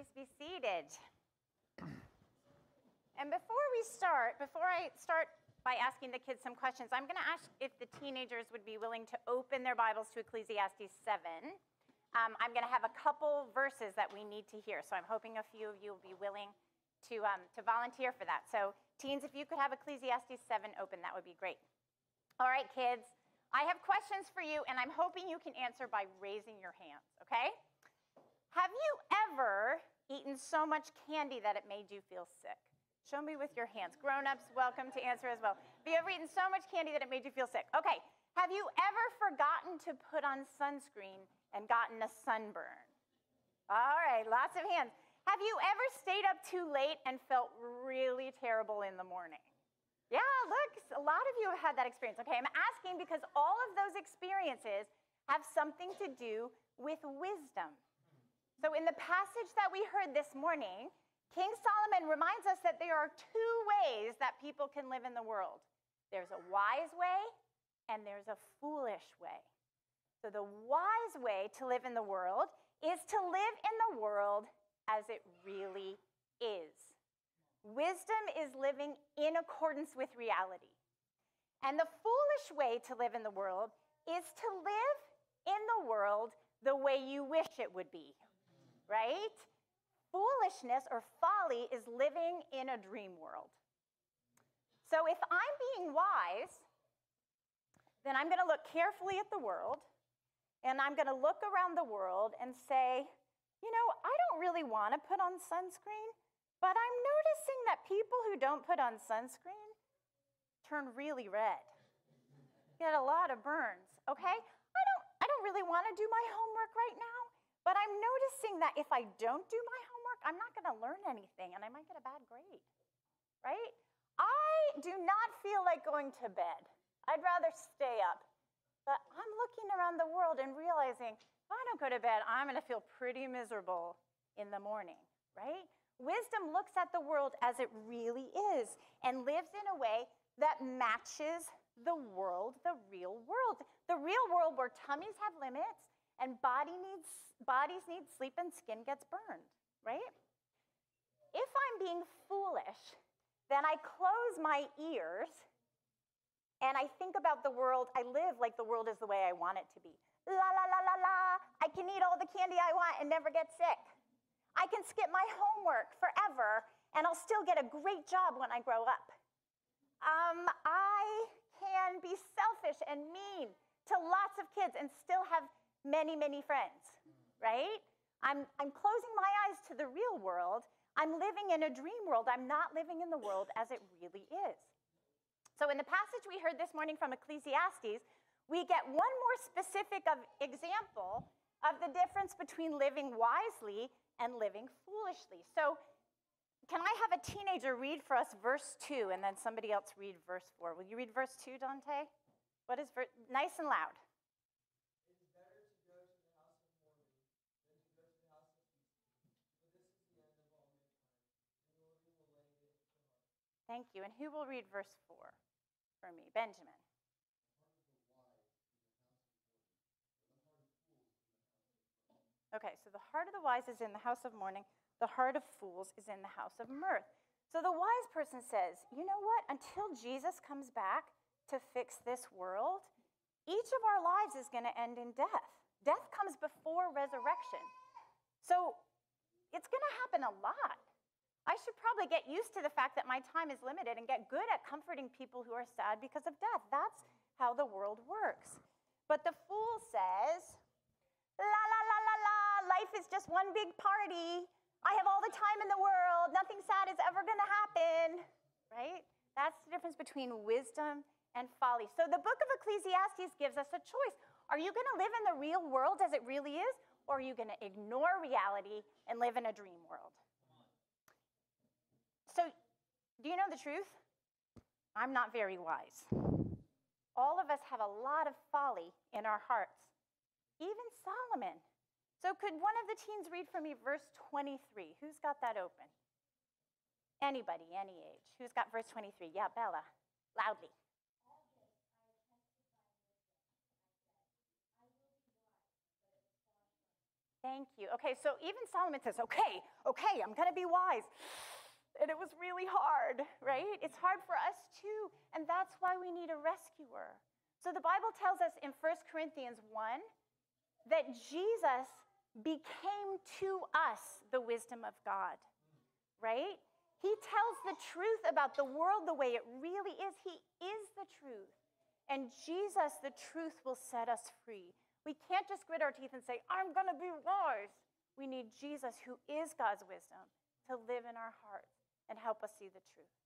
Please be seated. And before we start, before I start by asking the kids some questions, I'm going to ask if the teenagers would be willing to open their Bibles to Ecclesiastes 7. Um, I'm going to have a couple verses that we need to hear, so I'm hoping a few of you will be willing to, um, to volunteer for that. So, teens, if you could have Ecclesiastes 7 open, that would be great. All right, kids, I have questions for you, and I'm hoping you can answer by raising your hands, okay? Have you ever eaten so much candy that it made you feel sick? Show me with your hands. Grown ups, welcome to answer as well. Have you ever eaten so much candy that it made you feel sick? Okay, have you ever forgotten to put on sunscreen and gotten a sunburn? All right, lots of hands. Have you ever stayed up too late and felt really terrible in the morning? Yeah, look, a lot of you have had that experience. Okay, I'm asking because all of those experiences have something to do with wisdom. So, in the passage that we heard this morning, King Solomon reminds us that there are two ways that people can live in the world there's a wise way and there's a foolish way. So, the wise way to live in the world is to live in the world as it really is. Wisdom is living in accordance with reality. And the foolish way to live in the world is to live in the world the way you wish it would be, right? Foolishness or folly is living in a dream world. So if I'm being wise, then I'm going to look carefully at the world and I'm going to look around the world and say, you know, I don't really want to put on sunscreen. But I'm noticing that people who don't put on sunscreen turn really red. Get a lot of burns, okay? I don't I don't really want to do my homework right now, but I'm noticing that if I don't do my homework, I'm not going to learn anything and I might get a bad grade. Right? I do not feel like going to bed. I'd rather stay up. But I'm looking around the world and realizing if I don't go to bed, I'm going to feel pretty miserable in the morning, right? Wisdom looks at the world as it really is and lives in a way that matches the world, the real world. The real world where tummies have limits and body needs, bodies need sleep and skin gets burned, right? If I'm being foolish, then I close my ears and I think about the world. I live like the world is the way I want it to be. La, la, la, la, la. I can eat all the candy I want and never get sick. I can skip my homework forever and I'll still get a great job when I grow up. Um, I can be selfish and mean to lots of kids and still have many, many friends, mm. right? I'm, I'm closing my eyes to the real world. I'm living in a dream world. I'm not living in the world as it really is. So, in the passage we heard this morning from Ecclesiastes, we get one more specific of example of the difference between living wisely and living foolishly. So, can I have a teenager read for us verse 2 and then somebody else read verse 4? Will you read verse 2, Dante? What is ver- nice and loud? Thank you. And who will read verse 4 for me? Benjamin. Okay, so the heart of the wise is in the house of mourning, the heart of fools is in the house of mirth. So the wise person says, you know what? Until Jesus comes back to fix this world, each of our lives is going to end in death. Death comes before resurrection. So it's going to happen a lot. I should probably get used to the fact that my time is limited and get good at comforting people who are sad because of death. That's how the world works. But the fool says, La la la la la, life is just one big party. I have all the time in the world. Nothing sad is ever going to happen, right? That's the difference between wisdom and folly. So the book of Ecclesiastes gives us a choice. Are you going to live in the real world as it really is, or are you going to ignore reality and live in a dream world? So, do you know the truth? I'm not very wise. All of us have a lot of folly in our hearts even Solomon. So, could one of the teens read for me verse 23? Who's got that open? Anybody, any age. Who's got verse 23? Yeah, Bella, loudly. Thank you. Okay, so even Solomon says, okay, okay, I'm going to be wise. And it was really hard, right? It's hard for us too. And that's why we need a rescuer. So the Bible tells us in 1 Corinthians 1 that Jesus became to us the wisdom of God, right? He tells the truth about the world the way it really is. He is the truth. And Jesus, the truth, will set us free. We can't just grit our teeth and say, I'm going to be wise. We need Jesus, who is God's wisdom, to live in our hearts and help us see the truth.